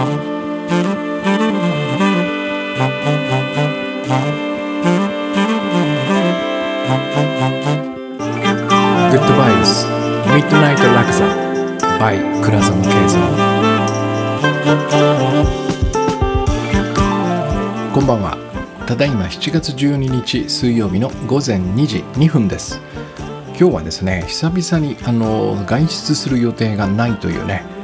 グッドバイブスミッドナイトラクザ by 倉園慶三こんばんは。ただいま7月12日水曜日の午前2時2分です。今日はですね久々にあの外出する予定がないというね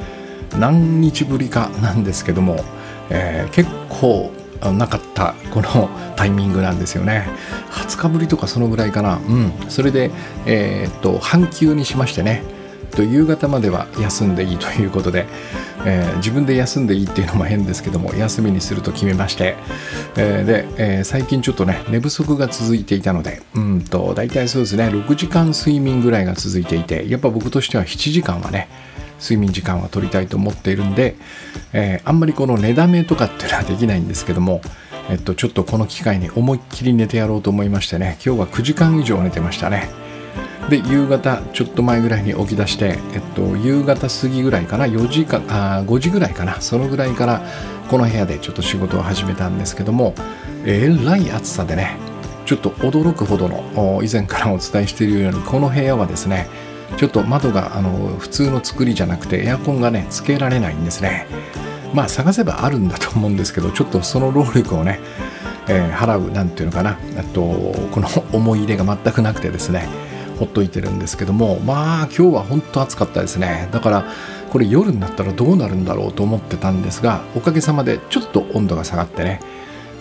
何日ぶりかなんですけども、えー、結構なかったこの タイミングなんですよね。20日ぶりとかそのぐらいかな。うん。それでえー、っと半休にしましてね。と夕方までは休んでいいということで、えー、自分で休んでいいっていうのも変ですけども休みにすると決めまして、えー、で、えー、最近ちょっとね寝不足が続いていたのでうんと大体そうですね6時間睡眠ぐらいが続いていてやっぱ僕としては7時間はね睡眠時間は取りたいと思っているんで、えー、あんまりこの寝だめとかっていうのはできないんですけども、えっと、ちょっとこの機会に思いっきり寝てやろうと思いましてね今日は9時間以上寝てましたね。で夕方ちょっと前ぐらいに起き出して、えっと、夕方過ぎぐらいかな4時かあ5時ぐらいかなそのぐらいからこの部屋でちょっと仕事を始めたんですけどもえらい暑さでねちょっと驚くほどの以前からお伝えしているようにこの部屋はですねちょっと窓があの普通の作りじゃなくてエアコンがねつけられないんですね。まあ探せばあるんだと思うんですけどちょっとその労力をね、えー、払うなんていうのかな。とこの思い入れが全くなくてですねほっといてるんですけどもまあ今日は本当暑かったですね。だからこれ夜になったらどうなるんだろうと思ってたんですがおかげさまでちょっと温度が下がってね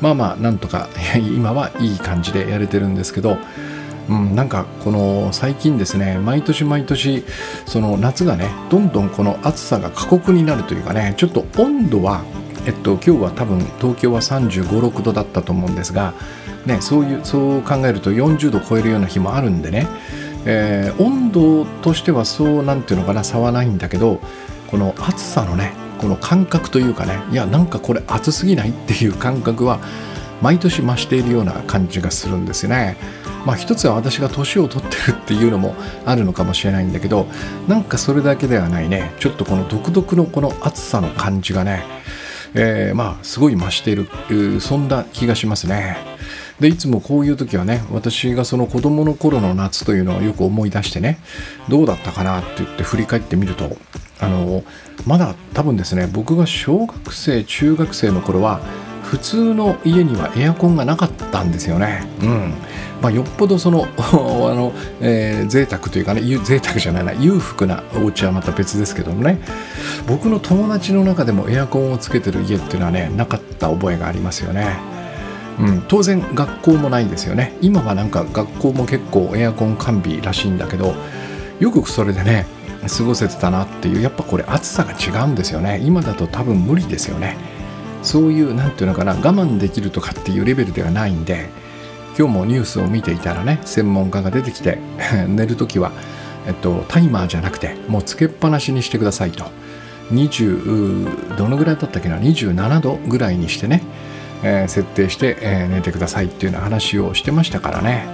まあまあなんとか今はいい感じでやれてるんですけどうん、なんかこの最近ですね毎年毎年その夏がねどんどんこの暑さが過酷になるというかねちょっと温度はえっと今日は多分東京は3 5 6度だったと思うんですが、ね、そういうそう考えると40度超えるような日もあるんでね、えー、温度としてはそうなんていうのかな差はないんだけどこの暑さのねこの感覚というかねいやなんかこれ暑すぎないっていう感覚は毎年増しているような感じがするんですよね。まあ一つは私が年を取ってるっていうのもあるのかもしれないんだけどなんかそれだけではないねちょっとこの独特のこの暑さの感じがね、えー、まあすごい増しているそんな気がしますね。でいつもこういう時はね私がその子供の頃の夏というのをよく思い出してねどうだったかなって言って振り返ってみるとあのまだ多分ですね僕が小学生中学生の頃は普通の家にはエアコンがなかったんですよね。うん。まあ、よっぽどその あの、えー、贅沢というかね贅沢じゃないな裕福なお家はまた別ですけどもね。僕の友達の中でもエアコンをつけてる家っていうのはねなかった覚えがありますよね。うん、当然学校もないんですよね。今はなんか学校も結構エアコン完備らしいんだけどよくそれでね過ごせてたなっていうやっぱこれ暑さが違うんですよね。今だと多分無理ですよね。そういう何て言うのかな我慢できるとかっていうレベルではないんで今日もニュースを見ていたらね専門家が出てきて 寝る時は、えっと、タイマーじゃなくてもうつけっぱなしにしてくださいと。20どのぐらいだったっけな？27度ぐらいにしてね、えー、設定して、えー、寝てくださいっていうような話をしてましたからね。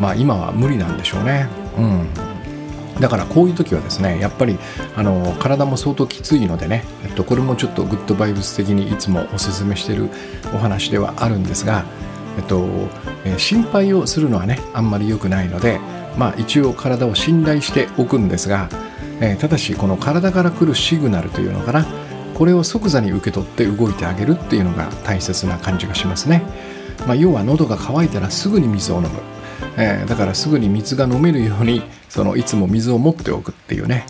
まあ今は無理なんでしょうね。うん。だからこういう時はですねやっぱりあの体も相当きついのでね、えっと、これもちょっとグッドバイブス的にいつもおすすめしてるお話ではあるんですが、えっとえー、心配をするのはねあんまり良くないので、まあ、一応体を信頼しておくんですが、えー、ただしこの体から来るシグナルというのかなこれを即座に受け取って動いてあげるっていうのが大切な感じがしますね。まあ、要は喉が渇いたらすぐに水を飲むえー、だからすぐに水が飲めるようにそのいつも水を持っておくっていうね、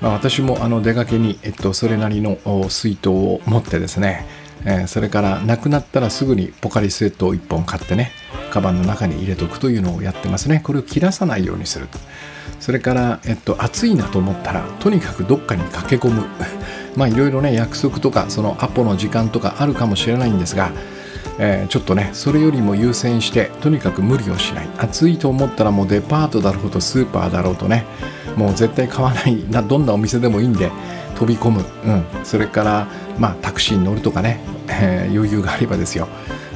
まあ、私もあの出かけに、えっと、それなりの水筒を持ってですね、えー、それからなくなったらすぐにポカリスエットを1本買ってねカバンの中に入れとくというのをやってますね。これを切らさないようにするそれから、えっと、暑いなと思ったらとにかくどっかに駆け込む。まあいろいろね約束とかそのアポの時間とかあるかもしれないんですがえー、ちょっとねそれよりも優先してとにかく無理をしない。暑いと思ったらもうデパートだろうとスーパーだろうとね。もう絶対買わない。などんなお店でもいいんで飛び込む、うん、それからまあタクシーに乗るとかね、えー、余裕があればですよ。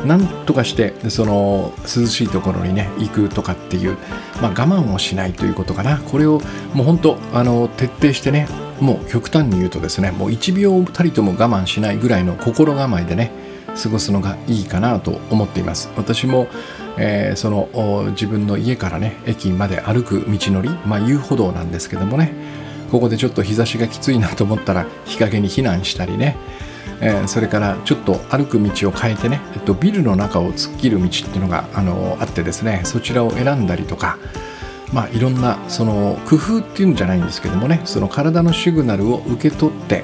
なんとかしてその涼しいところにね行くとかっていう、まあ、我慢をしないということかな。これをもう本当あの徹底してねもう極端に言うとですねもう1秒たりとも我慢しないぐらいの心構えでね過ごすのがいいかなと思っています。私も、えー、その自分の家からね駅まで歩く道のり、まあ、遊歩道なんですけどもねここでちょっと日差しがきついなと思ったら日陰に避難したりね、えー、それからちょっと歩く道を変えてね、えっと、ビルの中を突っ切る道っていうのがあのあってですねそちらを選んだりとかまあ、いろんなその工夫っていうんじゃないんですけどもねその体のシグナルを受け取って、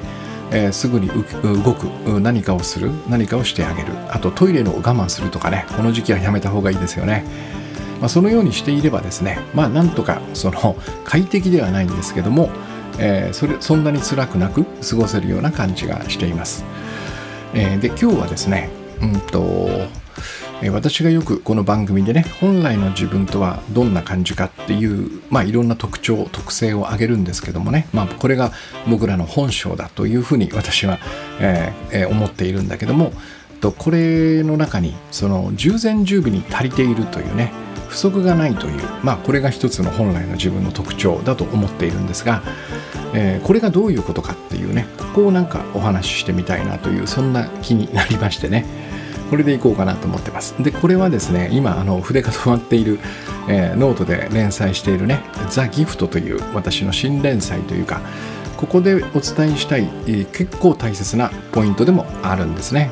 えー、すぐに動く何かをする何かをしてあげる。あとトイレの我慢するとかね。この時期はやめた方がいいですよね、まあ、そのようにしていればですね。まあなんとかその快適ではないんですけども、えー、それそんなに辛くなく過ごせるような感じがしています、えー、で今日はですねうんと私がよくこの番組でね本来の自分とはどんな感じかっていうまあいろんな特徴特性を挙げるんですけどもねまあこれが僕らの本性だというふうに私は、えー、思っているんだけどもとこれの中にその従前十尾に足りているというね不足がないというまあこれが一つの本来の自分の特徴だと思っているんですが、えー、これがどういうことかっていうねここをなんかお話ししてみたいなというそんな気になりましてね。これでいこうかなと思ってます。でこれはですね今あの筆が止まっている、えー、ノートで連載しているね「ザ・ギフトという私の新連載というかここでお伝えしたい、えー、結構大切なポイントでもあるんですね。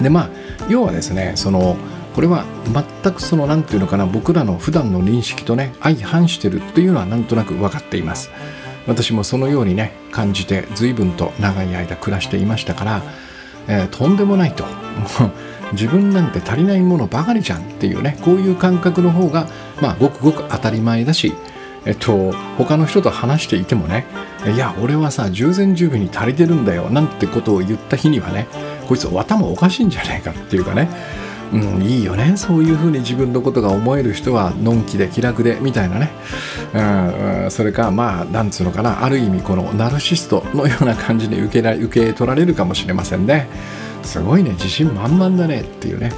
でまあ要はですねそのこれは全くその何て言うのかな僕らの普段の認識とね相反してるっていうのはなんとなく分かっています。私もそのようにね感じて随分と長い間暮らしていましたからえー、とんでもないと。自分なんて足りないものばかりじゃんっていうね。こういう感覚の方がまあごくごく当たり前だしえっと他の人と話していてもねいや俺はさ十前十分に足りてるんだよなんてことを言った日にはねこいつ頭おかしいんじゃないかっていうかね。うん、いいよね。そういうふうに自分のことが思える人はのんきで気楽でみたいなね、うん、それかまあなんつうのかな。ある意味このナルシストのような感じに受け受け取られるかもしれませんね。すごいね。自信満々だね。っていうね、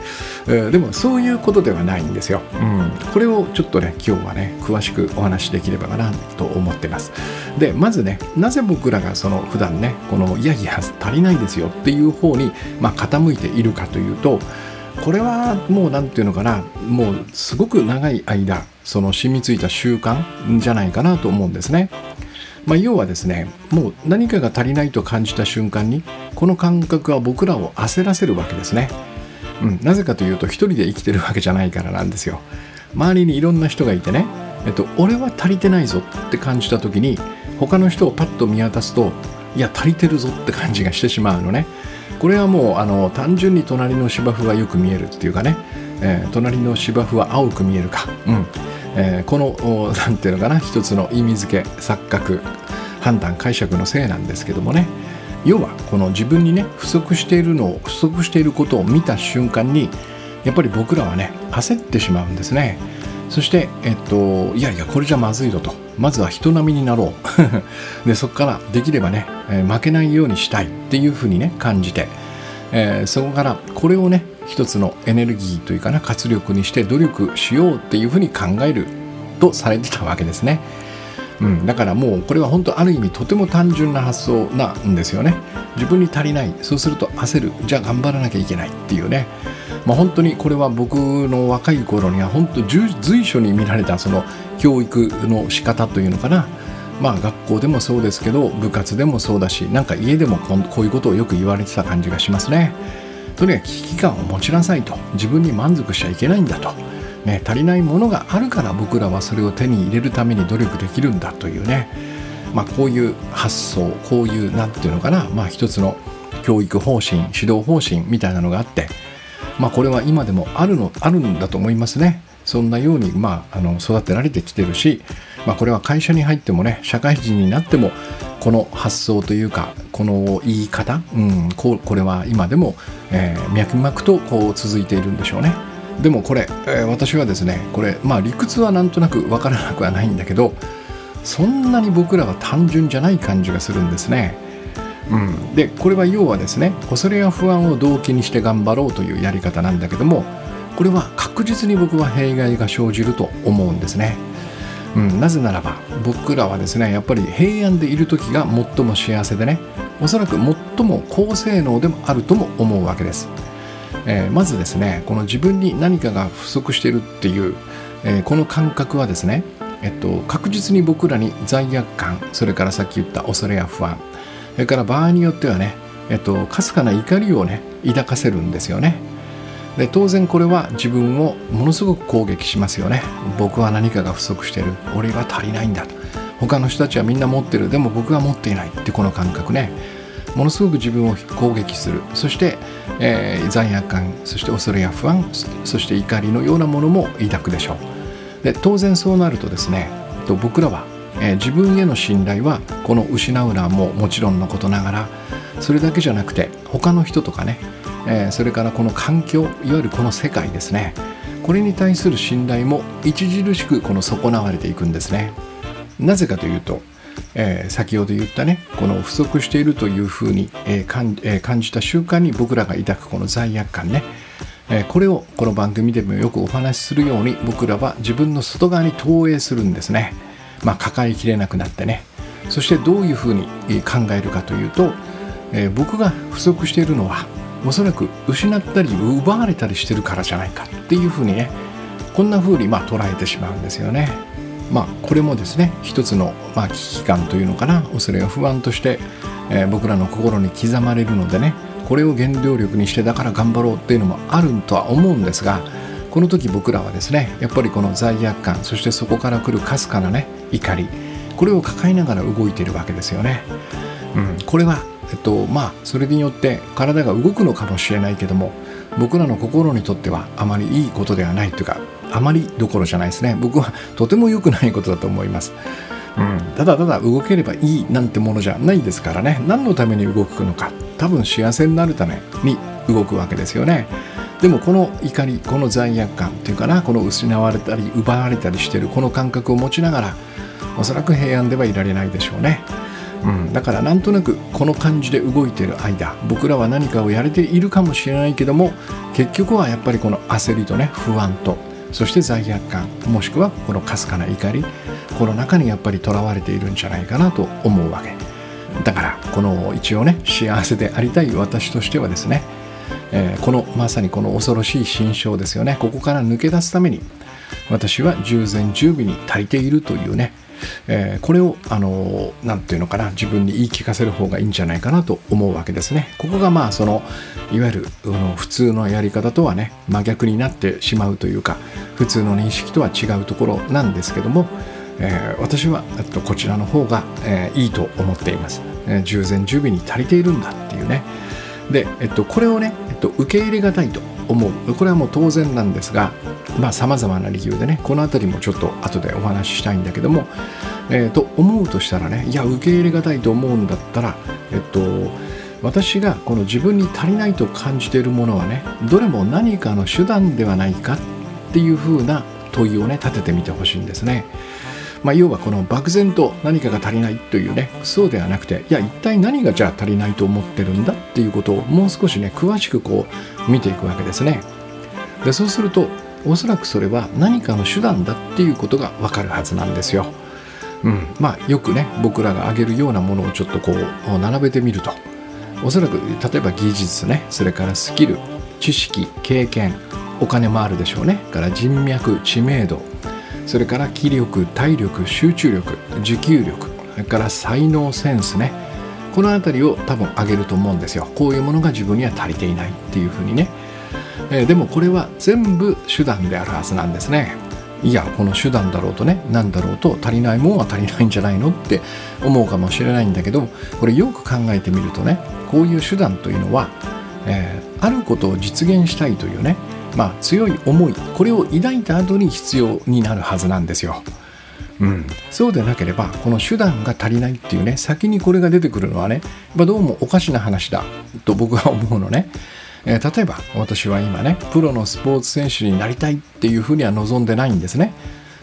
うん、でもそういうことではないんですよ、うん、これをちょっとね今日はね詳しくお話しできればなと思ってます。でまずねなぜ僕らがその普段ねこのいやいや足りないですよっていう方に、まあ、傾いているかというとこれはもう何て言うのかなもうすごく長い間その染みついた習慣じゃないかなと思うんですね。まあ、要はですねもう何かが足りないと感じた瞬間にこの感覚は僕らを焦らせるわけですね。うん、なぜかというと一人で生きてるわけじゃないからなんですよ。周りにいろんな人がいてね、えっと、俺は足りてないぞって感じた時に他の人をパッと見渡すといや足りてるぞって感じがしてしまうのね。これはもうあの単純に隣の芝生がよく見えるっていうかね、えー、隣の芝生は青く見えるか、うん。えー、この何 ていうのかな。一つの意味付け錯覚判断解釈のせいなんですけどもね。要はこの自分にね不足しているのを不足していることを見た瞬間にやっぱり僕らはね焦ってしまうんですねそして、えっと、いやいやこれじゃまずいぞと。まずは人並みになろう。でそこからできればね、えー、負けないようにしたいっていうふうにね感じて、えー、そこからこれをね一つのエネルギーというかな活力にして努力しようっていうふうに考えるとされてたわけですね。うん、だからもうこれは本当ある意味とても単純な発想なんですよね。自分に足りない。そうすると焦る。じゃあ頑張らなきゃいけないっていうね。まあ、本当にこれは僕の若い頃には本当随所に見られたその教育の仕方というのかな。まあ学校でもそうですけど部活でもそうだしなんか家でもこういうことをよく言われてた感じがしますね。とにかく危機感を持ちなさいと。自分に満足しちゃいけないんだと、ね、足りないものがあるから僕らはそれを手に入れるために努力できるんだというね、まあ、こういう発想こういう何て言うのかな、まあ、一つの教育方針指導方針みたいなのがあってまあ、これは今でもあるのあるんだと思いますね。そんなように、まあ、あの育てられてきてるし、まあ、これは会社に入ってもね社会人になってもこの発想というかこの言い方、うん、ここれは今でも、えー、脈々とこう続いているんでしょうね。でもこれ、えー、私はですねこれまあ理屈はなんとなく分からなくはないんだけどそんなに僕らは単純じゃない感じがするんですね。うん、でこれは要はですね恐れや不安を動機にして頑張ろうというやり方なんだけどもこれは確実に僕は弊害が生じると思うんですね。うん、なぜならば僕らはですねやっぱり平安でいる時が最も幸せでねおそらく最も高性能でもあるとも思うわけです、えー、まずですねこの自分に何かが不足してるっていう、えー、この感覚はですね、えっと、確実に僕らに罪悪感それからさっき言った恐れや不安それから場合によってはね、えっと、かすかな怒りをね抱かせるんですよね。で当然これは自分をものすごく攻撃しますよね。僕は何かが不足してる。俺は足りないんだと。他の人たちはみんな持ってる。でも僕は持っていない。ってこの感覚ね。ものすごく自分を攻撃する。そして、えー、罪悪感。そして恐れや不安。そして怒りのようなものも抱くでしょう。で当然そうなるとですねと僕らは、えー、自分への信頼はこの失うのはももちろんのことながらそれだけじゃなくて他の人とかねえー、それからこの環境いわゆるこの世界ですねこれに対する信頼も著しくこの損なわれていくんですねなぜかというと、えー、先ほど言ったねこの不足しているというふうに、えー感え、感じた瞬間に僕らが抱くこの罪悪感ねこれをこの番組でもよくお話しするように僕らは自分の外側に投影するんですね。まあ、抱えきれなくなってね。そしてどういうふうに考えるかというと、え僕が不足しているのはおそらく失ったり奪われたりしてるからじゃないかっていうふうにねこんなふうにま捉えてしまうんですよね。まあこれもですね一つのま危機感というのかな恐れや不安として、えー、僕らの心に刻まれるのでねこれを原動力にしてだから頑張ろうっていうのもあるとは思うんですがこの時僕らはですねやっぱりこの罪悪感そしてそこから来るかすかなね怒りこれを抱えながら動いているわけですよね。うん、これはえっとまあそれによって体が動くのかもしれないけども僕らの心にとってはあまりいいことではないというかあまりどころじゃないですね。僕はとても良くないことだと思います、うん、ただただ動ければいいなんてものじゃないですからね。何のために動くのか多分幸せになるために動くわけですよね。でもこの怒りこの罪悪感っていうかなこの失われたり奪われたりしてるこの感覚を持ちながらおそらく平安ではいられないでしょうね。うん、だからなんとなくこの感じで動いてる間僕らは何かをやれているかもしれないけども結局はやっぱりこの焦りとね不安とそして罪悪感もしくはこのかすかな怒りこの中にやっぱりとらわれているんじゃないかなと思うわけ。だからこの一応ね幸せでありたい私としてはですね、えー、このまさにこの恐ろしい心象ですよねここから抜け出すために私は従前十尾に足りているというねえー、これをあの何て言うのかな自分に言い聞かせる方がいいんじゃないかなと思うわけですね。ここがまあそのいわゆるの普通のやり方とはね真逆になってしまうというか普通の認識とは違うところなんですけども、えー、私は、えっと、こちらの方が、えー、いいと思っています。えー、従前十尾に足りているんだっていうね。で、えっと、これをね、えっと、受け入れがたいと思うこれはもう当然なんですがまあさまざまな理由でねこの辺りもちょっと後でお話ししたいんだけども、えー、と思うとしたらねいや受け入れがたいと思うんだったらえっと私がこの自分に足りないと感じているものはねどれも何かの手段ではないかっていうふうな問いをね立ててみてほしいんですね。まあ、要はこの漠然と何かが足りないというねそうではなくていや一体何がじゃあ足りないと思ってるんだっていうことをもう少しね詳しくこう見ていくわけですね。でそうするとおそらくそれは何かの手段だっていうことがわかるはずなんですよ。うん、まあよくね僕らが挙げるようなものをちょっとこう並べてみるとおそらく例えば技術ねそれからスキル知識経験お金もあるでしょうねから人脈知名度それから気力体力集中力持久力それから才能センスね。この辺りを多分挙げると思うんですよ。こういうものが自分には足りていないっていうふうにね、えー、でもこれは全部手段であるはずなんですね。いやこの手段だろうとね。何だろうと足りないもんは足りないんじゃないのって思うかもしれないんだけどこれよく考えてみるとねこういう手段というのは、えー、あることを実現したいというねまあ、強い思いこれを抱いた後に必要になるはずなんですよ。うん、そうでなければこの手段が足りないっていうね先にこれが出てくるのはねどうもおかしな話だと僕は思うのね、えー、例えば私は今ねプロのスポーツ選手になりたいっていうふうには望んでないんですね。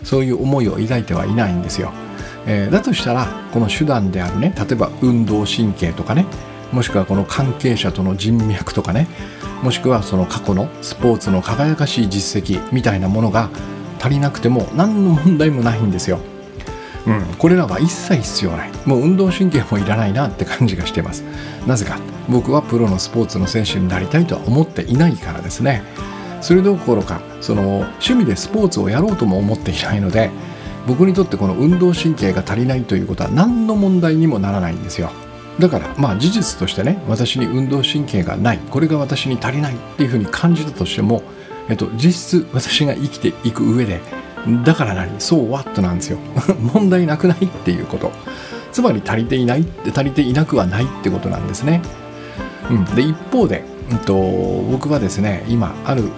そういう思いを抱いてはいないんですよ、えー、だとしたらこの手段であるね例えば運動神経とかねもしくはこの関係者との人脈とかねもしくはその過去のスポーツの輝かしい実績みたいなものが足りなくても何の問題もないんですよ。うん、これらは一切必要ない。もう運動神経もいらないなって感じがしてます。なぜか。僕はプロのスポーツの選手になりたいとは思っていないからですね。それどころかその趣味でスポーツをやろうとも思っていないので僕にとってこの運動神経が足りないということは何の問題にもならないんですよだからまあ事実としてね私に運動神経がないこれが私に足りないっていうふうに感じたとしても、えっと、実質私が生きていく上でだから何？そうワットなんですよ。問題なくないっていうこと。つまり足りていないって足りていなくはないってことなんですね、うん、で一方で、うんと、僕はですね今ある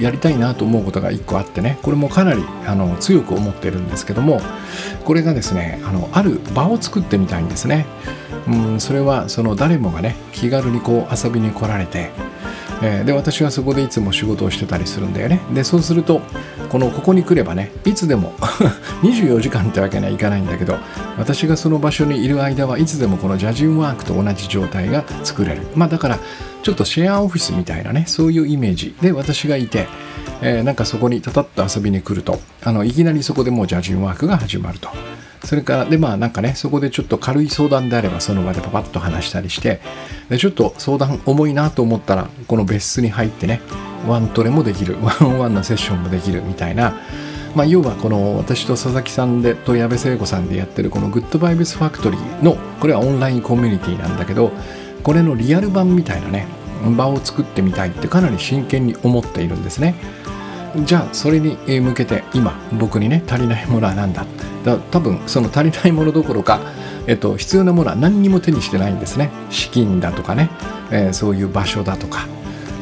やりたいなと思うことが1個あってねこれもかなりあの強く思ってるんですけどもこれがですねあのある場を作ってみたいんですね、うん、それはその誰もがね気軽にこう遊びに来られてえー、で私はそこでいつも仕事をしてたりするんだよね。でそうするとこのここに来ればねいつでも 24時間ってわけにはいかないんだけど私がその場所にいる間はいつでもこのジャジンワークと同じ状態が作れる。まあだからちょっとシェアオフィスみたいなねそういうイメージ。で私がいて、えー、なんかそこにたたっと遊びに来るとあのいきなりそこでもうジャジンワークが始まると。それからでまあなんかねそこでちょっと軽い相談であればその場でパパッと話したりしてでちょっと相談重いなと思ったらこの別室に入ってねワントレもできるワンワンのセッションもできるみたいなまあ、要はこの私と佐々木さんでと矢部聖子さんでやってるこのグッドバイブスファクトリーのこれはオンラインコミュニティなんだけどこれのリアル版みたいなね場を作ってみたいってかなり真剣に思っているんですね。じゃあそれに向けて今僕にね足りないものは何だ？だ多分その足りないものどころか、えっと、必要なものは何にも手にしてないんですね。資金だとかね、えー、そういう場所だとか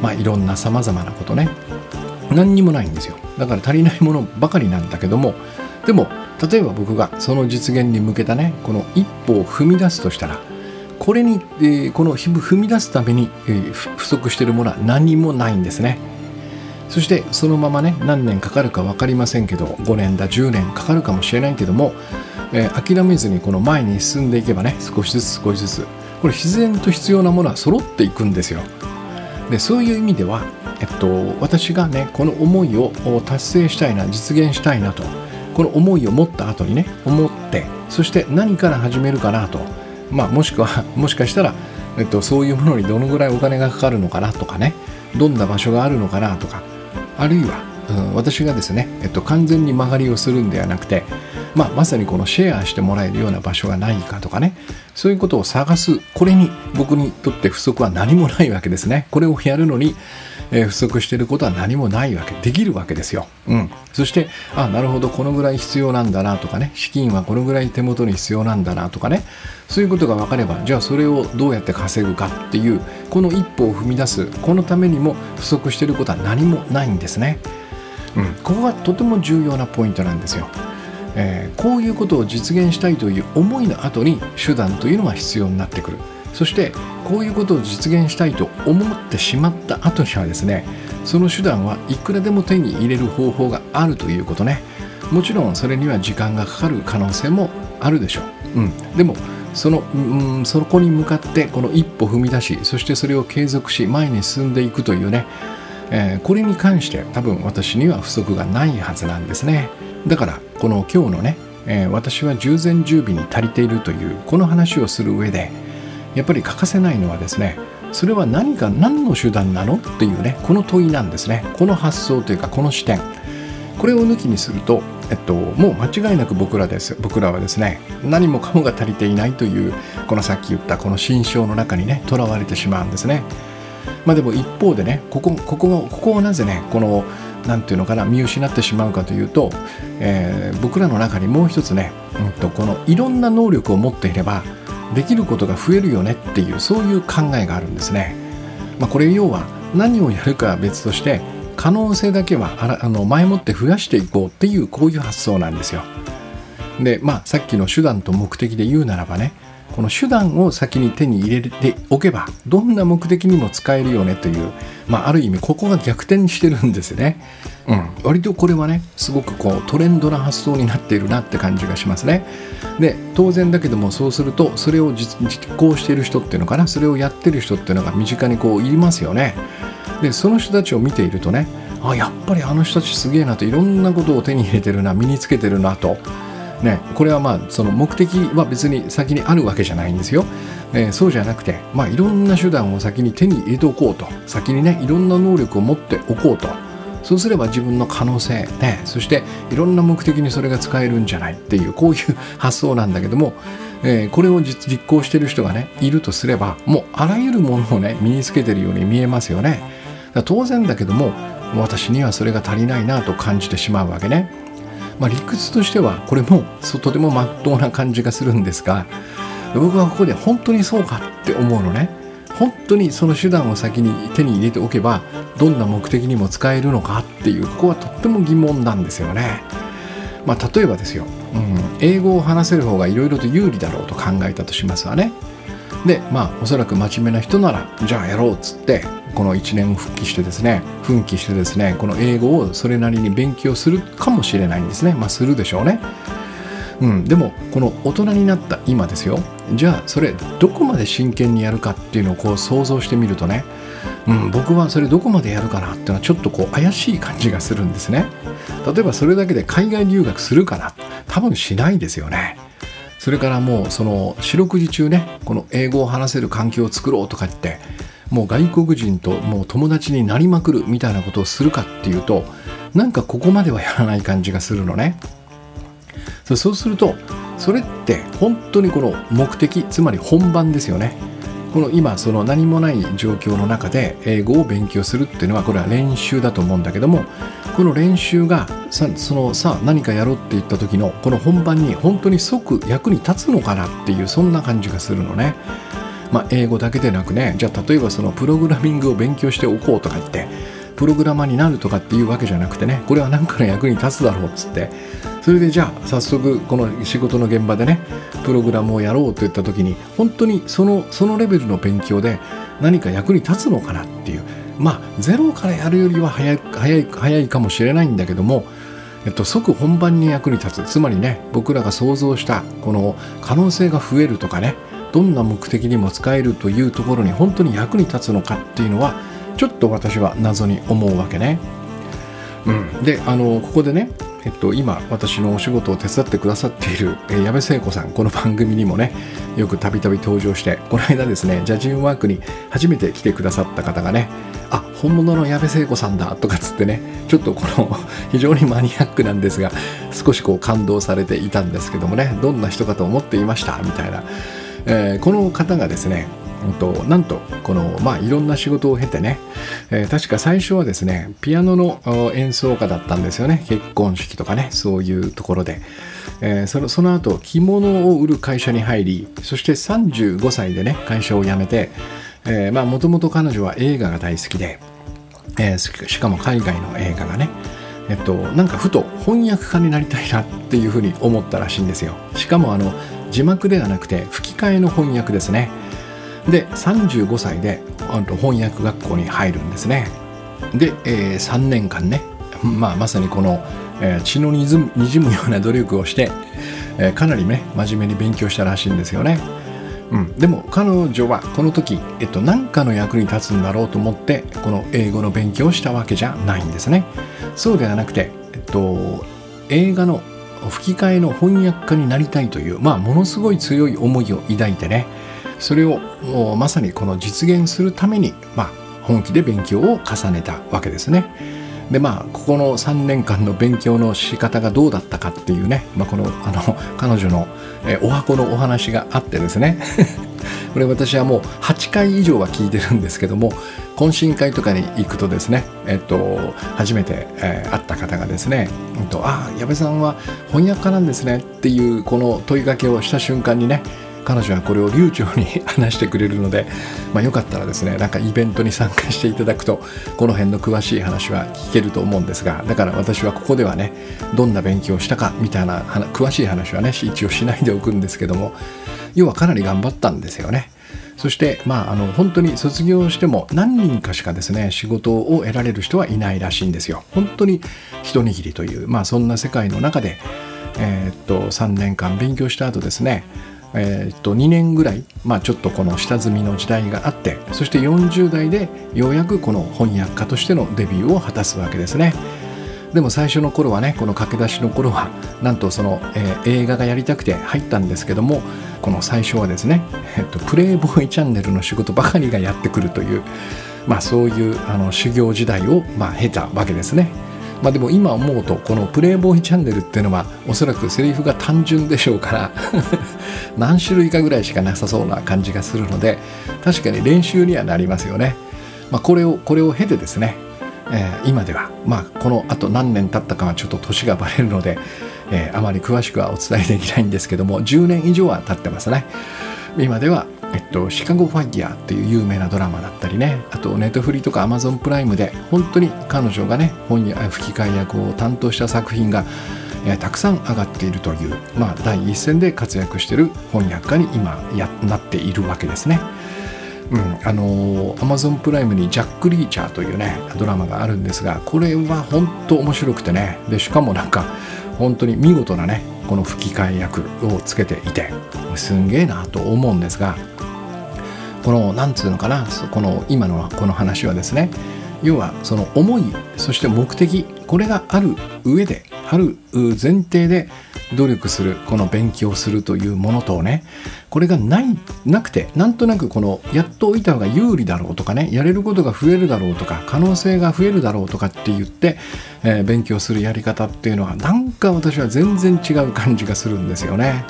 まあいろんなさまざまなことね。何にもないんですよ。だから足りないものばかりなんだけどもでも例えば僕がその実現に向けたねこの一歩を踏み出すとしたらこれに、えー、この踏み出すために、えー、不足しているものは何もないんですね。そしてそのままね何年かかるか分かりませんけど5年だ10年かかるかもしれないけども、えー、諦めずにこの前に進んでいけばね少しずつ少しずつこれ自然と必要なものは揃っていくんですよ。でそういう意味では、えっと、私がねこの思いを達成したいな実現したいなとこの思いを持った後にね思ってそして何から始めるかなとまあもしくは もしかしたら、えっと、そういうものにどのぐらいお金がかかるのかなとかねどんな場所があるのかなとかあるいは、うん、私がですね、えっと、完全に曲がりをするんではなくて、まあ、まさにこのシェアしてもらえるような場所がないかとかねそういうことを探す。これに僕にとって不足は何もないわけですね。これをやるのに、えー、不足していることは何もないわけできるわけですよ、うん、そしてあなるほどこのぐらい必要なんだなとかね資金はこのぐらい手元に必要なんだなとかね。そういうことが分かればじゃあそれをどうやって稼ぐかっていうこの一歩を踏み出すこのためにも不足していることは何もないんですね、うん、ここがとても重要なポイントなんですよ。えー、こういうことを実現したいという思いの後に手段というのが必要になってくる。そしてこういうことを実現したいと思ってしまった後にはですねその手段はいくらでも手に入れる方法があるということね。もちろんそれには時間がかかる可能性もあるでしょう、うん、でもその、うん、そこに向かってこの一歩踏み出しそしてそれを継続し前に進んでいくというね、えー、これに関して多分私には不足がないはずなんですね。だからこの今日のね、えー、私は従前十尾に足りているというこの話をする上でやっぱり欠かせないのはですねそれは何か何の手段なのっていうねこの問いなんですね。この発想というかこの視点。これを抜きにすると、えっと、もう間違いなく僕らです僕らはですね何もかもが足りていないというこのさっき言ったこの心象の中にねとらわれてしまうんですね。まあでも一方でねここここここをなぜねこの何ていうのかな見失ってしまうかというと、えー、僕らの中にもう一つね、うんと、このいろんな能力を持っていればできることが増えるよねっていうそういう考えがあるんですね。まあ、これ要は何をやるかは別として可能性だけはあらあの前もって増やしていこうっていうこういう発想なんですよ。でまあさっきの手段と目的で言うならばねこの手段を先に手に入れておけばどんな目的にも使えるよねという、まあ、ある意味ここが逆転してるんですね、うん、割とこれはねすごくこうトレンドな発想になっているなって感じがしますね。で当然だけどもそうするとそれを実行している人っていうのかなそれをやってる人っていうのが身近にこういますよね。でその人たちを見ているとねあやっぱりあの人たちすげえなといろんなことを手に入れてるな身につけてるなとね、これはまあその目的は別に先にあるわけじゃないんですよ。えー、そうじゃなくて、まあ、いろんな手段を先に手に入れておこうと。先にねいろんな能力を持っておこうと。そうすれば自分の可能性ねそしていろんな目的にそれが使えるんじゃないっていうこういう発想なんだけども、えー、これを実行してる人がねいるとすればもうあらゆるものをね身につけてるように見えますよね。当然だけども私にはそれが足りないなと感じてしまうわけね、まあ、理屈としてはこれもとてもまっとうな感じがするんですが僕はここで本当にそうかって思うのね本当にその手段を先に手に入れておけばどんな目的にも使えるのかっていうここはとっても疑問なんですよね。まあ、例えばですよ、うん、英語を話せる方がいろいろと有利だろうと考えたとしますわね。でまあおそらく真面目な人ならじゃあやろうっつってこの1年復帰してですね奮起してですねこの英語をそれなりに勉強するかもしれないんですね。まあするでしょうね。うん、でもこの大人になった今ですよ。じゃあそれどこまで真剣にやるかっていうのをこう想像してみるとね、うん、僕はそれどこまでやるかなっていうのはちょっとこう怪しい感じがするんですね。例えばそれだけで海外留学するかな多分しないですよね。それからもうその四六時中ねこの英語を話せる環境を作ろうとかってもう外国人ともう友達になりまくるみたいなことをするかっていうとなんかここまではやらない感じがするのねそうするとそれって本当にこの目的つまり本番ですよねこの今その何もない状況の中で英語を勉強するっていうのはこれは練習だと思うんだけどもこの練習がさそのさあ何かやろうって言った時のこの本番に本当に即役に立つのかなっていうそんな感じがするのね。まあ、英語だけでなくねじゃあ例えばそのプログラミングを勉強しておこうとか言ってプログラマーになるとかっていうわけじゃなくてねこれは何かの役に立つだろうっつって。それでじゃあ早速この仕事の現場でねプログラムをやろうといった時に本当にそのそのレベルの勉強で何か役に立つのかなっていう。まあゼロからやるよりは早い早い早いかもしれないんだけどもえっと、即本番に役に立つ。つまりね僕らが想像したこの可能性が増えるとかねどんな目的にも使えるというところに本当に役に立つのかっていうのはちょっと私は謎に思うわけね。うん、であのここでねえっと、今私のお仕事を手伝ってくださっている、えー、矢部聖子さんこの番組にもねよくたびたび登場してこの間ですねジャジンワークに初めて来てくださった方がねあ本物の矢部聖子さんだとかつってねちょっとこの 非常にマニアックなんですが少しこう感動されていたんですけどもねどんな人かと思っていましたみたいな、えー、この方がですねとなんとこの、まあ、いろんな仕事を経てね、えー、確か最初はですねピアノの演奏家だったんですよね。結婚式とかねそういうところで、えー、そのその後着物を売る会社に入りそして35歳でね会社を辞めてもともと彼女は映画が大好きで、えー、しかも海外の映画がねえっと、なんかふと翻訳家になりたいなっていうふうに思ったらしいんですよ。しかもあの字幕ではなくて吹き替えの翻訳ですね。で35歳で翻訳学校に入るんですね。で、えー、3年間ね、まあ、まさにこの、えー、血のにじむような努力をして、えー、かなりね真面目に勉強したらしいんですよね、うん、でも彼女はこの時、えっと、何かの役に立つんだろうと思ってこの英語の勉強をしたわけじゃないんですね。そうではなくて、えっと、映画の吹き替えの翻訳家になりたいという、まあ、ものすごい強い思いを抱いてねそれをまさにこの実現するために、まあ、本気で勉強を重ねたわけですね。でまあここの3年間の勉強の仕方がどうだったかっていうね、まあ、このあの彼女のえお箱のお話があってですねこれ私はもう8回以上は聞いてるんですけども懇親会とかに行くとですね、えっと、初めて、えー、会った方がですね「えっと、ああ矢部さんは翻訳家なんですね」っていうこの問いかけをした瞬間にね彼女はこれを流暢に話してくれるので、まあ、よかったらですねなんかイベントに参加していただくとこの辺の詳しい話は聞けると思うんですがだから私はここではねどんな勉強をしたかみたいな詳しい話はね一応しないでおくんですけども要はかなり頑張ったんですよね。そして、まあ、あの本当に卒業しても何人かしかですね仕事を得られる人はいないらしいんですよ。本当に一握りという、まあ、そんな世界の中で、えー、っと3年間勉強した後ですねえー、っと2年ぐらい、まあ、ちょっとこの下積みの時代があってそして40代でようやくこの翻訳家としてのデビューを果たすわけですね。でも最初の頃はねこの駆け出しの頃はなんとその、えー、映画がやりたくて入ったんですけどもこの最初はですね、えっと、プレイボーイチャンネルの仕事ばかりがやってくるという、まあ、そういうあの修行時代を、まあ、経たわけですね。まあ、でも今思うとこのプレイボーイチャンネルっていうのはおそらくセリフが単純でしょうから 何種類かぐらいしかなさそうな感じがするので確かに練習にはなりますよね。まあ、これをこれを経てですね、えー、今では、まあ、このあと何年経ったかはちょっと年がバレるので、えー、あまり詳しくはお伝えできないんですけども10年以上は経ってますね。今ではえっと、シカゴファイヤーっていう有名なドラマだったりねあとネットフリとかアマゾンプライムで本当に彼女がね本や吹き替え役を担当した作品が、え、たくさん上がっているという、まあ、第一線で活躍している翻訳家に今やなっているわけですね。うん、あのアマゾンプライムに「ジャック・リーチャー」というねドラマがあるんですがこれは本当面白くてねでしかもなんか本当に見事なねこの吹き替え役をつけていてすんげえなと思うんですがこのなんつうのかなこの今のこの話はですね要はその思いそして目的これがある上である前提で努力するこの勉強するというものとねこれがないなくてなんとなくこのやっとおいた方が有利だろうとかねやれることが増えるだろうとか可能性が増えるだろうとかって言って、えー、勉強するやり方っていうのはなんか私は全然違う感じがするんですよね。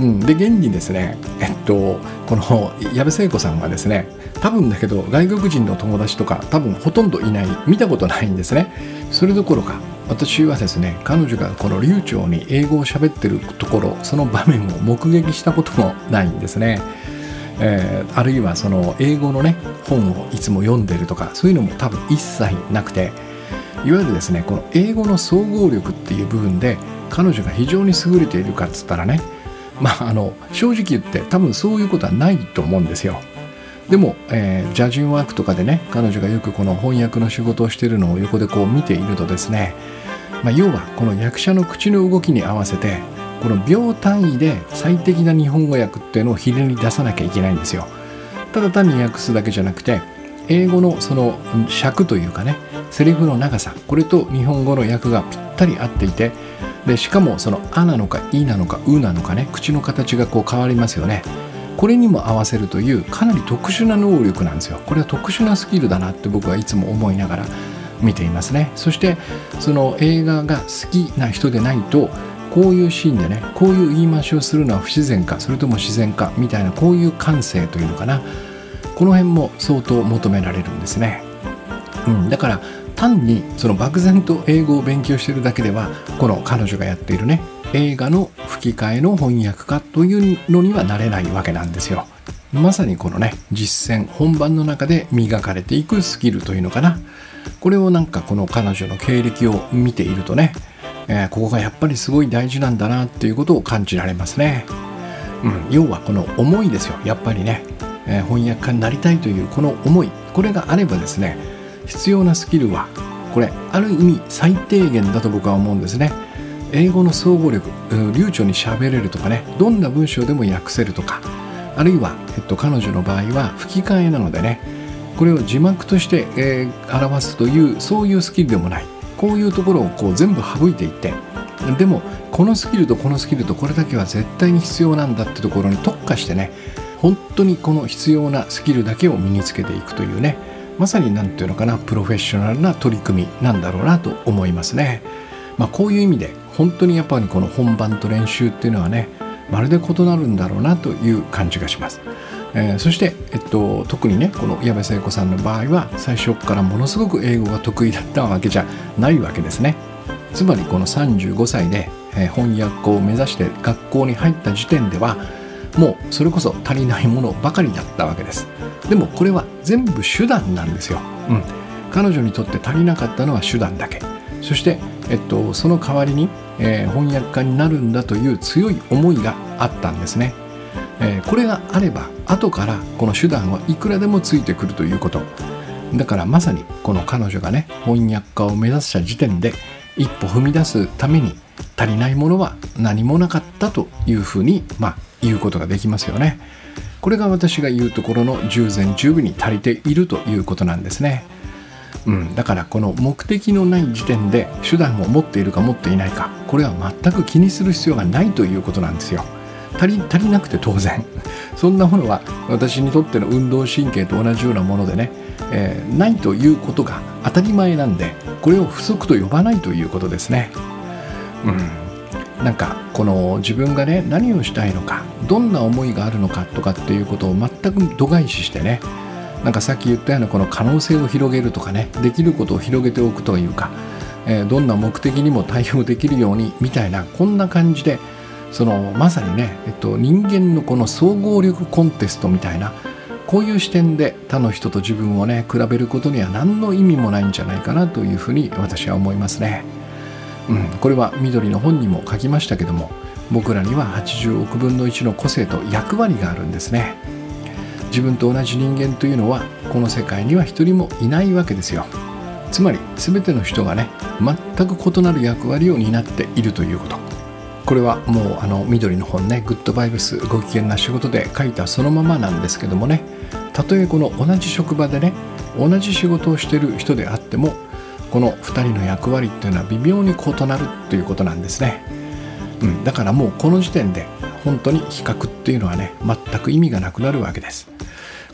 うん、で現にですねえっとこの矢部聖子さんはですね多分だけど外国人の友達とか多分ほとんどいない見たことないんですね。それどころか私はですね彼女がこの流暢に英語を喋ってるところその場面を目撃したこともないんですね、えー、あるいはその英語のね本をいつも読んでるとかそういうのも多分一切なくていわゆるですねこの英語の総合力っていう部分で彼女が非常に優れているかっつったらねまあ、あの正直言って多分そういうことはないと思うんですよ。でも、えー、ジャジンワークとかでね彼女がよくこの翻訳の仕事をしているのを横でこう見ているとですね、まあ、要はこの役者の口の動きに合わせてこの秒単位で最適な日本語訳っていうのをひねり出さなきゃいけないんですよ。ただ単に訳すだけじゃなくて英語のその尺というかねセリフの長さこれと日本語の訳がぴったり合っていてでしかもその「あ」なのか「い」なのか「う」なのかね口の形がこう変わりますよね。これにも合わせるというかなり特殊な能力なんですよ。これは特殊なスキルだなって僕はいつも思いながら見ていますね。そしてその映画が好きな人でないとこういうシーンでねこういう言い回しをするのは不自然かそれとも自然かみたいなこういう感性というのかな。この辺も相当求められるんですね、うん、だから単にその漠然と英語を勉強してるだけではこの彼女がやっているね映画の吹き替えの翻訳家というのにはなれないわけなんですよ。まさにこのね実践本番の中で磨かれていくスキルというのかなこれをなんかこの彼女の経歴を見ているとね、えー、ここがやっぱりすごい大事なんだなっていうことを感じられますね。うん、要はこの思いですよやっぱりね、えー、翻訳家になりたいというこの思いこれがあればですね必要なスキルはこれある意味最低限だと僕は思うんですね。英語の総合力流暢に喋れるとかねどんな文章でも訳せるとかあるいは、えっと、彼女の場合は吹き替えなのでねこれを字幕として、えー、表すというそういうスキルでもない。こういうところをこう全部省いていってでもこのスキルとこのスキルとこれだけは絶対に必要なんだってところに特化してね本当にこの必要なスキルだけを身につけていくというねまさに何て言うのかなプロフェッショナルな取り組みなんだろうなと思いますね。まあ、こういう意味で本当にやっぱりこの本番と練習っていうのはねまるで異なるんだろうなという感じがします。えー、そして、えっと、特にねこの矢部聖子さんの場合は最初からものすごく英語が得意だったわけじゃないわけですね。つまりこの35歳で、えー、翻訳を目指して学校に入った時点ではもうそれこそ足りないものばかりだったわけです。でもこれは全部手段なんですよ、うん、彼女にとって足りなかったのは手段だけ。そして、えっと、その代わりに、えー、翻訳家になるんだという強い思いがあったんですね、えー、これがあれば後からこの手段はいくらでもついてくるということ。だからまさにこの彼女がね翻訳家を目指した時点で一歩踏み出すために足りないものは何もなかったというふうにまあ言うことができますよね。これが私が言うところの従前十分に足りているということなんですね。うん、だからこの目的のない時点で手段を持っているか持っていないかこれは全く気にする必要がないということなんですよ。足り足りなくて当然 そんなものは私にとっての運動神経と同じようなものでね、えー、ないということが当たり前なんでこれを不足と呼ばないということですね。うん、なんかこの自分がね何をしたいのかどんな思いがあるのかとかっていうことを全く度外視してねなんかさっき言ったようなこの可能性を広げるとかねできることを広げておくというか、えー、どんな目的にも対応できるようにみたいなこんな感じでそのまさにね、えっと、人間のこの総合力コンテストみたいなこういう視点で他の人と自分をね比べることには何の意味もないんじゃないかなというふうに私は思いますね。うん、これは緑の本にも書きましたけども僕らには80億分の1の個性と役割があるんですね。自分と同じ人間というのはこの世界には一人もいないわけですよ。つまり全ての人がね全く異なる役割を担っているということ。これはもうあの緑の本ね「グッドバイブスご機嫌な仕事」で書いたそのままなんですけどもね。たとえこの同じ職場でね同じ仕事をしてる人であってもこの2人の役割っていうのは微妙に異なるということなんですね、うん、だからもうこの時点で本当に比較っていうのはね全く意味がなくなるわけです。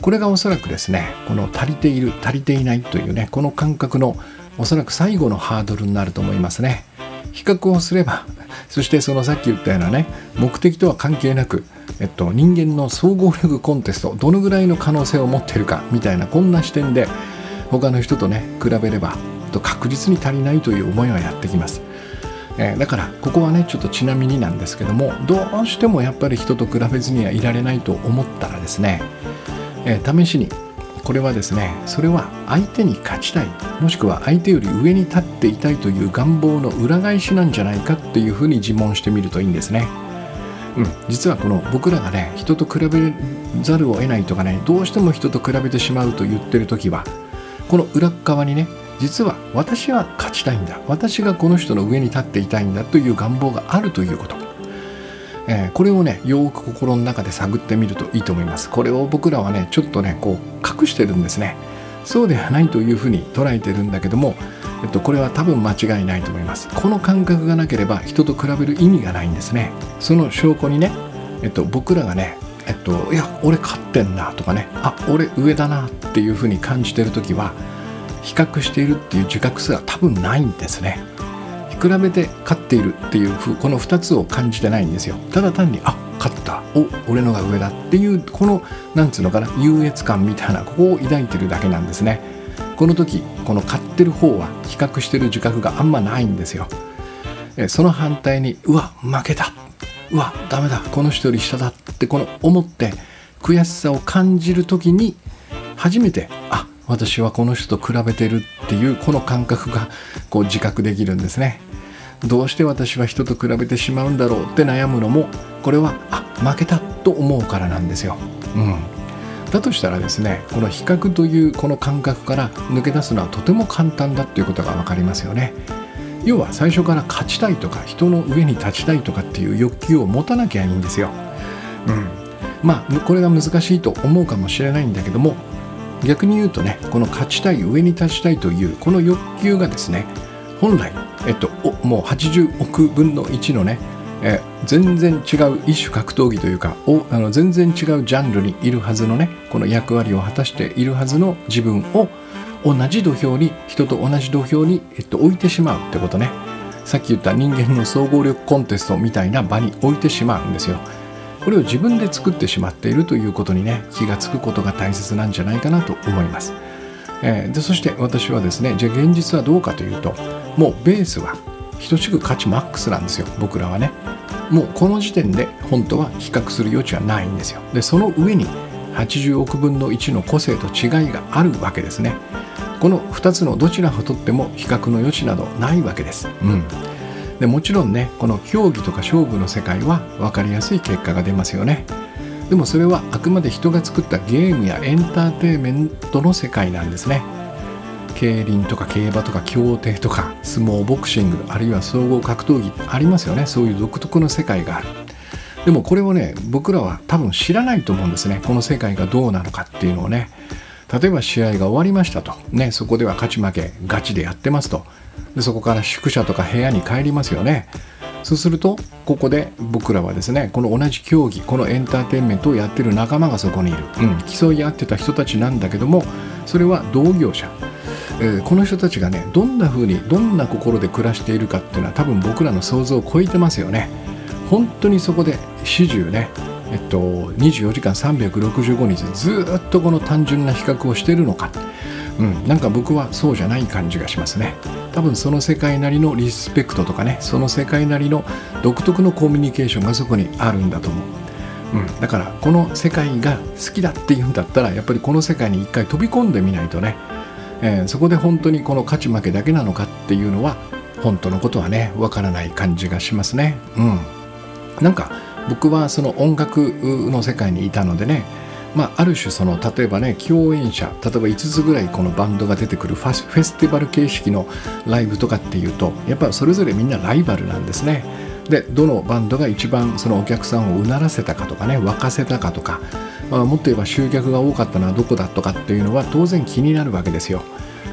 これがおそらくですねこの足りている足りていないというねこの感覚のおそらく最後のハードルになると思いますね。比較をすればそしてそのさっき言ったようなね目的とは関係なく、えっと、人間の総合力コンテストどのぐらいの可能性を持ってるかみたいなこんな視点で他の人とね比べれば確実に足りないという思いはやってきますえー、だからここはねちょっとちなみになんですけどもどうしてもやっぱり人と比べずにはいられないと思ったらですね、えー、試しにこれはですねそれは相手に勝ちたいもしくは相手より上に立っていたいという願望の裏返しなんじゃないかっていうふうに自問してみるといいんですね。うん、実はこの僕らがね人と比べざるを得ないとかねどうしても人と比べてしまうと言ってる時はこの裏側にね実は私は勝ちたいんだ。私がこの人の上に立っていたいんだという願望があるということ、えー、これをねよく心の中で探ってみるといいと思います。これを僕らはねちょっとねこう隠してるんですね。そうではないというふうに捉えてるんだけども、えっと、これは多分間違いないと思います。この感覚がなければ人と比べる意味がないんですね。その証拠にね、えっと、僕らがねえっと、いや俺勝ってんなとかねあ俺上だなっていうふうに感じてる時は比較しているっていう自覚すら多分ないんですね。比べて勝っているっていうふうこの2つを感じてないんですよ。ただ単にあ勝った。お俺のが上だっていうこのなんつうのかな優越感みたいなここを抱いてるだけなんですね。この時この勝ってる方は比較してる自覚があんまないんですよ。その反対にうわ負けた。うわダメだ。この人より下だってこの思って悔しさを感じる時に初めてあ私はこの人と比べてるっていうこの感覚がこう自覚できるんですね。どうして私は人と比べてしまうんだろうって悩むのもこれはあ負けたと思うからなんですよ、うん、だとしたらですねこの比較というこの感覚から抜け出すのはとても簡単だっていうことが分かりますよね。要は最初から勝ちたいとか人の上に立ちたいとかっていう欲求を持たなきゃいいんですよ、うん、まあこれが難しいと思うかもしれないんだけども逆に言うとねこの勝ちたい上に立ちたいというこの欲求がですね本来、えっと、もう80億分の1のね、え全然違う一種格闘技というか全然違うジャンルにいるはずのねこの役割を果たしているはずの自分を同じ土俵に人と同じ土俵に、えっと、置いてしまうってことねさっき言った人間の総合力コンテストみたいな場に置いてしまうんですよ。これを自分で作ってしまっているということにね気がつくことが大切なんじゃないかなと思います。えー、でそして私はですねじゃあ現実はどうかというともうベースは等しく価値マックスなんですよ。僕らはね。もうこの時点で本当は比較する余地はないんですよ。でその上に80億分の1の個性と違いがあるわけですね。この2つのどちらをとっても比較の余地などないわけです。うん。でもちろんねこの競技とか勝負の世界は分かりやすい結果が出ますよね。でもそれはあくまで人が作ったゲームやエンターテインメントの世界なんですね。競輪とか競馬とか競艇とか相撲ボクシングあるいは総合格闘技ありますよね。そういう独特の世界がある。でもこれをね僕らは多分知らないと思うんですね。この世界がどうなのかっていうのをね。例えば試合が終わりましたと、ね、そこでは勝ち負けガチでやってますと。でそこから宿舎とか部屋に帰りますよね。そうするとここで僕らはですねこの同じ競技このエンターテインメントをやってる仲間がそこにいる、うん、競い合ってた人たちなんだけどもそれは同業者、えー、この人たちがねどんな風にどんな心で暮らしているかっていうのは多分僕らの想像を超えてますよね。本当にそこで始終ねえっと、24時間365日ずっとこの単純な比較をしているのか、うん、なんか僕はそうじゃない感じがしますね。多分その世界なりのリスペクトとかねその世界なりの独特のコミュニケーションがそこにあるんだと思う、うん、だからこの世界が好きだっていうんだったらやっぱりこの世界に一回飛び込んでみないとね、えー、そこで本当にこの勝ち負けだけなのかっていうのは本当のことはねわからない感じがしますね。うん。なんか僕はその音楽の世界にいたのでねまあ、ある種その例えばね共演者例えば5つぐらいこのバンドが出てくるファフェスティバル形式のライブとかっていうとやっぱそれぞれみんなライバルなんですね。でどのバンドが一番そのお客さんをうならせたかとかね沸かせたかとか、まあ、もっと言えば集客が多かったのはどこだとかっていうのは当然気になるわけですよ。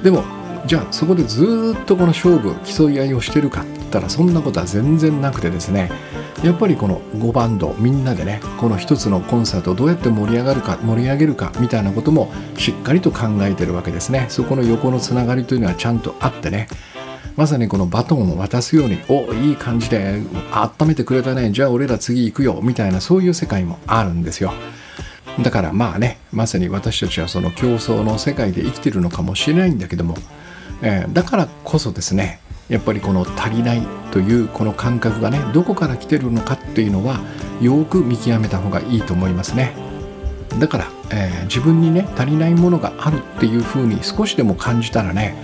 でもじゃあそこでずっとこの勝負競い合いをしてるかって言ったらそんなことは全然なくてですねやっぱりこの5バンドみんなでねこの一つのコンサートをどうやって盛り上がるか盛り上げるかみたいなこともしっかりと考えてるわけですね。そこの横のつながりというのはちゃんとあってねまさにこのバトンを渡すようにおいい感じで温めてくれたねじゃあ俺ら次行くよみたいなそういう世界もあるんですよ。だからまあねまさに私たちはその競争の世界で生きてるのかもしれないんだけども、えー、だからこそですねやっぱりこの足りないというこの感覚がねどこから来てるのかっていうのはよく見極めた方がいいと思いますね。だから、えー、自分にね足りないものがあるっていうふうに少しでも感じたらね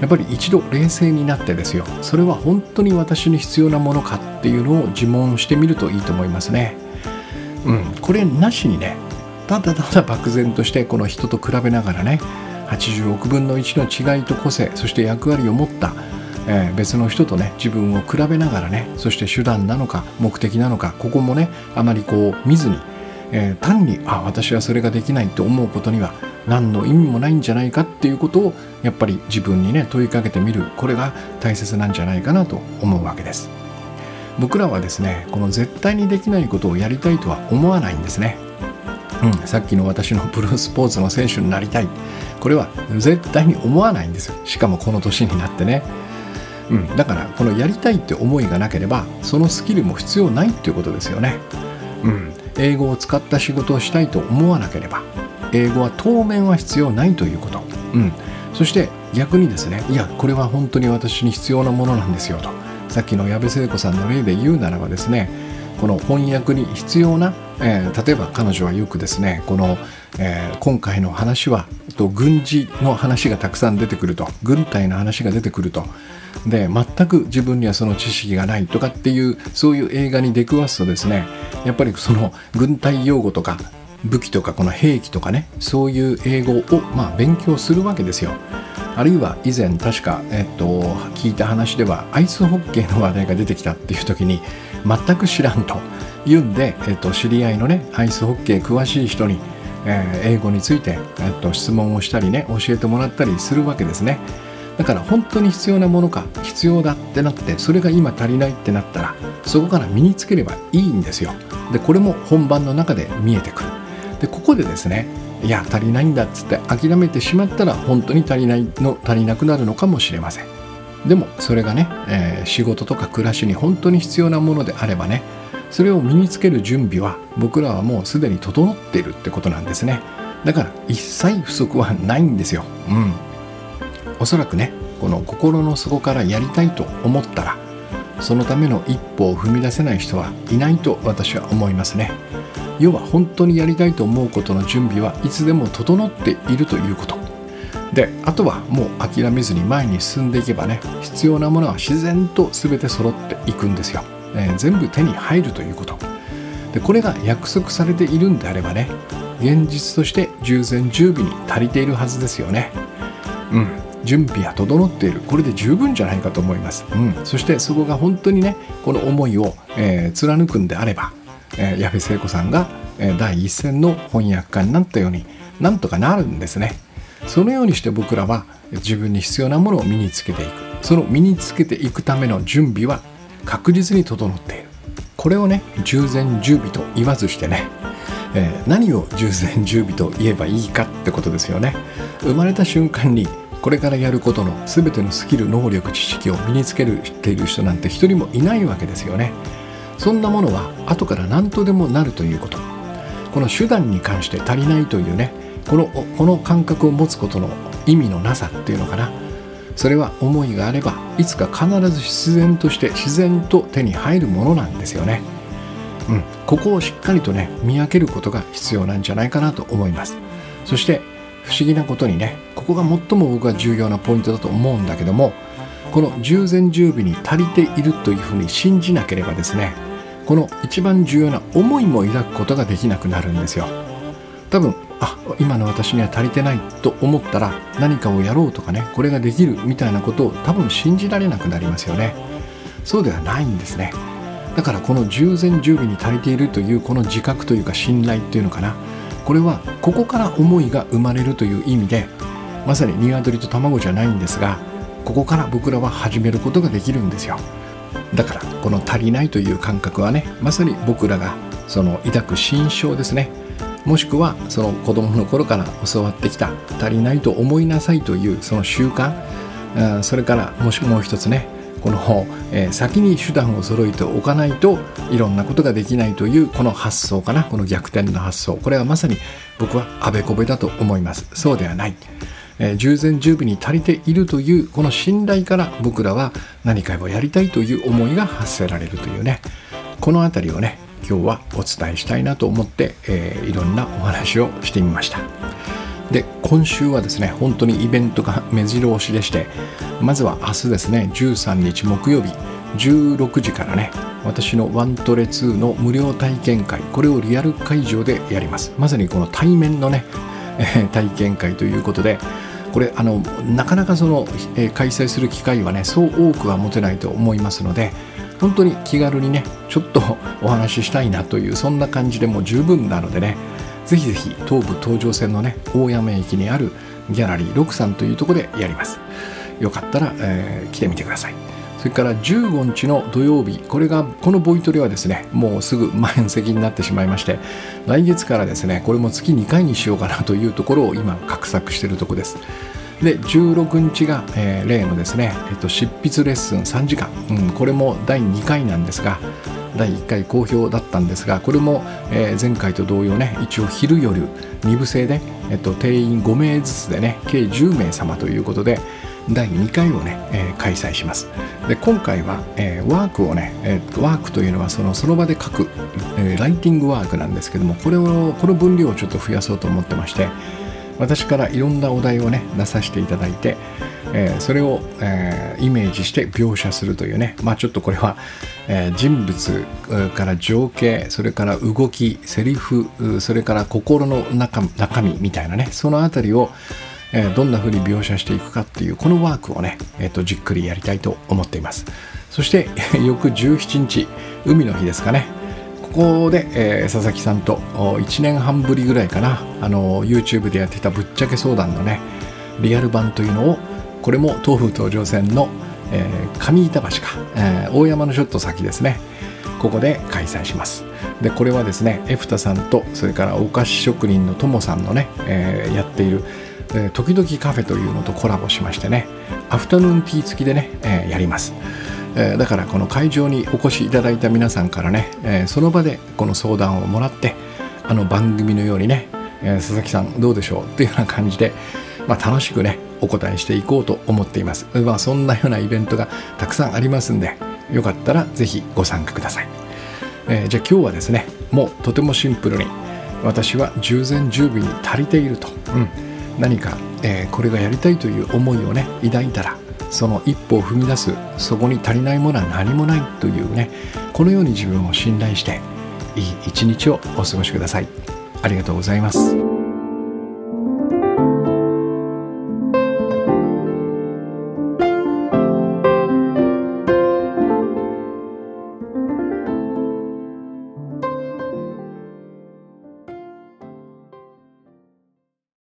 やっぱり一度冷静になってですよ。それは本当に私に必要なものかっていうのを自問してみるといいと思いますね。うんこれなしにねただただ漠然としてこの人と比べながらね80億分の1の違いと個性そして役割を持ったえー、別の人とね自分を比べながらねそして手段なのか目的なのかここもねあまりこう見ずに、えー、単にあ私はそれができないと思うことには何の意味もないんじゃないかっていうことをやっぱり自分にね問いかけてみるこれが大切なんじゃないかなと思うわけです。僕らはですねこの絶対にできないことをやりたいとは思わないんですね。うん、さっきの私のブルースポーツの選手になりたい。これは絶対に思わないんですよ。しかもこの年になってね。うん、だからこのやりたいって思いがなければそのスキルも必要ないっていうことですよね、うん、英語を使った仕事をしたいと思わなければ英語は当面は必要ないということ、うん、そして逆にですねいやこれは本当に私に必要なものなんですよと。さっきの矢部聖子さんの例で言うならばですねこの翻訳に必要な、えー、例えば彼女はよくですねこの、えー、今回の話はと軍事の話がたくさん出てくると軍隊の話が出てくるとで全く自分にはその知識がないとかっていうそういう映画に出くわすとですねやっぱりその軍隊用語とか武器とかこの兵器とかねそういう英語をまあ勉強するわけですよ。あるいは以前確か、えっと、聞いた話ではアイスホッケーの話題が出てきたっていう時に全く知らんと言うんで、えっと、知り合いのねアイスホッケー詳しい人に、えー、英語について、えっと、質問をしたりね教えてもらったりするわけですね。だから本当に必要なものか必要だってなってそれが今足りないってなったらそこから身につければいいんですよ。でこれも本番の中で見えてくる。でここでですねいや足りないんだっつって諦めてしまったら本当に足りないの足りなくなるのかもしれません。でもそれがね、えー、仕事とか暮らしに本当に必要なものであればねそれを身につける準備は僕らはもうすでに整っているってことなんですね。だから一切不足はないんですよ。うん。おそらくねこの心の底からやりたいと思ったらそのための一歩を踏み出せない人はいないと私は思いますね。要は本当にやりたいと思うことの準備はいつでも整っているということ。であとはもう諦めずに前に進んでいけばね必要なものは自然と全て揃っていくんですよ、えー、全部手に入るということ。でこれが約束されているんであればね現実として従前十尾に足りているはずですよね。うん。準備は整っている。これで十分じゃないかと思います、うん、そしてそこが本当にねこの思いを、えー、貫くんであれば、えー、矢部聖子さんが、え、第一線の翻訳家になったようになんとかなるんですね。そのようにして僕らは自分に必要なものを身につけていく。その身につけていくための準備は確実に整っている。これをね従前準備と言わずしてね、えー、何を従前準備と言えばいいかってことですよね。生まれた瞬間にこれからやることの全てのスキル能力知識を身につけるている人なんて一人もいないわけですよね。そんなものは後から何とでもなるということ。この手段に関して足りないというねこのこの感覚を持つことの意味のなさっていうのかなそれは思いがあればいつか必ず自然として自然と手に入るものなんですよね。うん、ここをしっかりとね見分けることが必要なんじゃないかなと思います。そして不思議なことにねここが最も僕は重要なポイントだと思うんだけどもこの従前準備に足りているというふうに信じなければですねこの一番重要な思いも抱くことができなくなるんですよ。多分あ今の私には足りてないと思ったら何かをやろうとかねこれができるみたいなことを多分信じられなくなりますよね。そうではないんですね。だからこの従前準備に足りているというこの自覚というか信頼っていうのかな。これはここから思いが生まれるという意味でまさに鶏と卵じゃないんですがここから僕らは始めることができるんですよ。だからこの足りないという感覚はねまさに僕らがその抱く心象ですね。もしくはその子供の頃から教わってきた足りないと思いなさいというその習慣それからもしもう一つねこの、えー、先に手段を揃えておかないといろんなことができないというこの発想かなこの逆転の発想。これはまさに僕はあべこべだと思います。そうではない、えー、従前準備に足りているというこの信頼から僕らは何かをやりたいという思いが発せられるというね。この辺りをね今日はお伝えしたいなと思って、えー、いろんなお話をしてみました。で今週はですね本当にイベントが目白押しでしてまずは明日ですね13日木曜日16時からね私のワントレ2の無料体験会これをリアル会場でやります。まさにこの対面のね、え 体験会ということでこれあのなかなかその、えー、開催する機会はねそう多くは持てないと思いますので本当に気軽にねちょっとお話ししたいなというそんな感じでも十分なのでねぜひぜひ東武東上線のね大山駅にあるギャラリー6さんというところでやります。よかったら、えー、来てみてください。それから15日の土曜日これがこのボイトレはですねもうすぐ満席になってしまいまして来月からですねこれも月2回にしようかなというところを今画策しているところです。で16日が、えー、例のですね、えっと、執筆レッスン3時間、うん、これも第2回なんですが第1回好評だったんですがこれも、えー、前回と同様ね一応昼夜2部制で、えっと、定員5名ずつでね計10名様ということで第2回をね、えー、開催します。で今回は、えー、ワークをね、えー、ワークというのはそのその場で書く、えー、ライティングワークなんですけどもこれをこの分量をちょっと増やそうと思ってまして私からいろんなお題をね出させていただいて、えー、それを、えー、イメージして描写するというねまあちょっとこれは、えー、人物から情景それから動きセリフそれから心の中中身みたいなねそのあたりをえどんな風に描写していくかっていうこのワークをね、えー、とじっくりやりたいと思っています。そして翌17日海の日ですかね。こで、えー、佐々木さんと1年半ぶりぐらいかな。あの YouTube でやってたぶっちゃけ相談のねリアル版というのをこれも東武東上線の、えー、上板橋か、えー、大山のちょっと先ですね。ここで開催します。でこれはですねエフタさんとそれからお菓子職人のともさんのね、えー、やっているえ時々カフェというのとコラボしましてねアフタヌーンティー付きでね、えー、やります。えだからこの会場にお越しいただいた皆さんからね、えその場でこの相談をもらってあの番組のようにね、え佐々木さんどうでしょうっていうような感じで、まあ、楽しくねお答えしていこうと思っています、まあ、そんなようなイベントがたくさんありますんでよかったら是非ご参加ください、えー、じゃあ今日はですねもうとてもシンプルに私は従前十備に足りていると、うん、何か、えー、これがやりたいという思いをね抱いたらその一歩を踏み出すそこに足りないものは何もないというねこのように自分を信頼していい一日をお過ごしください。ありがとうございます。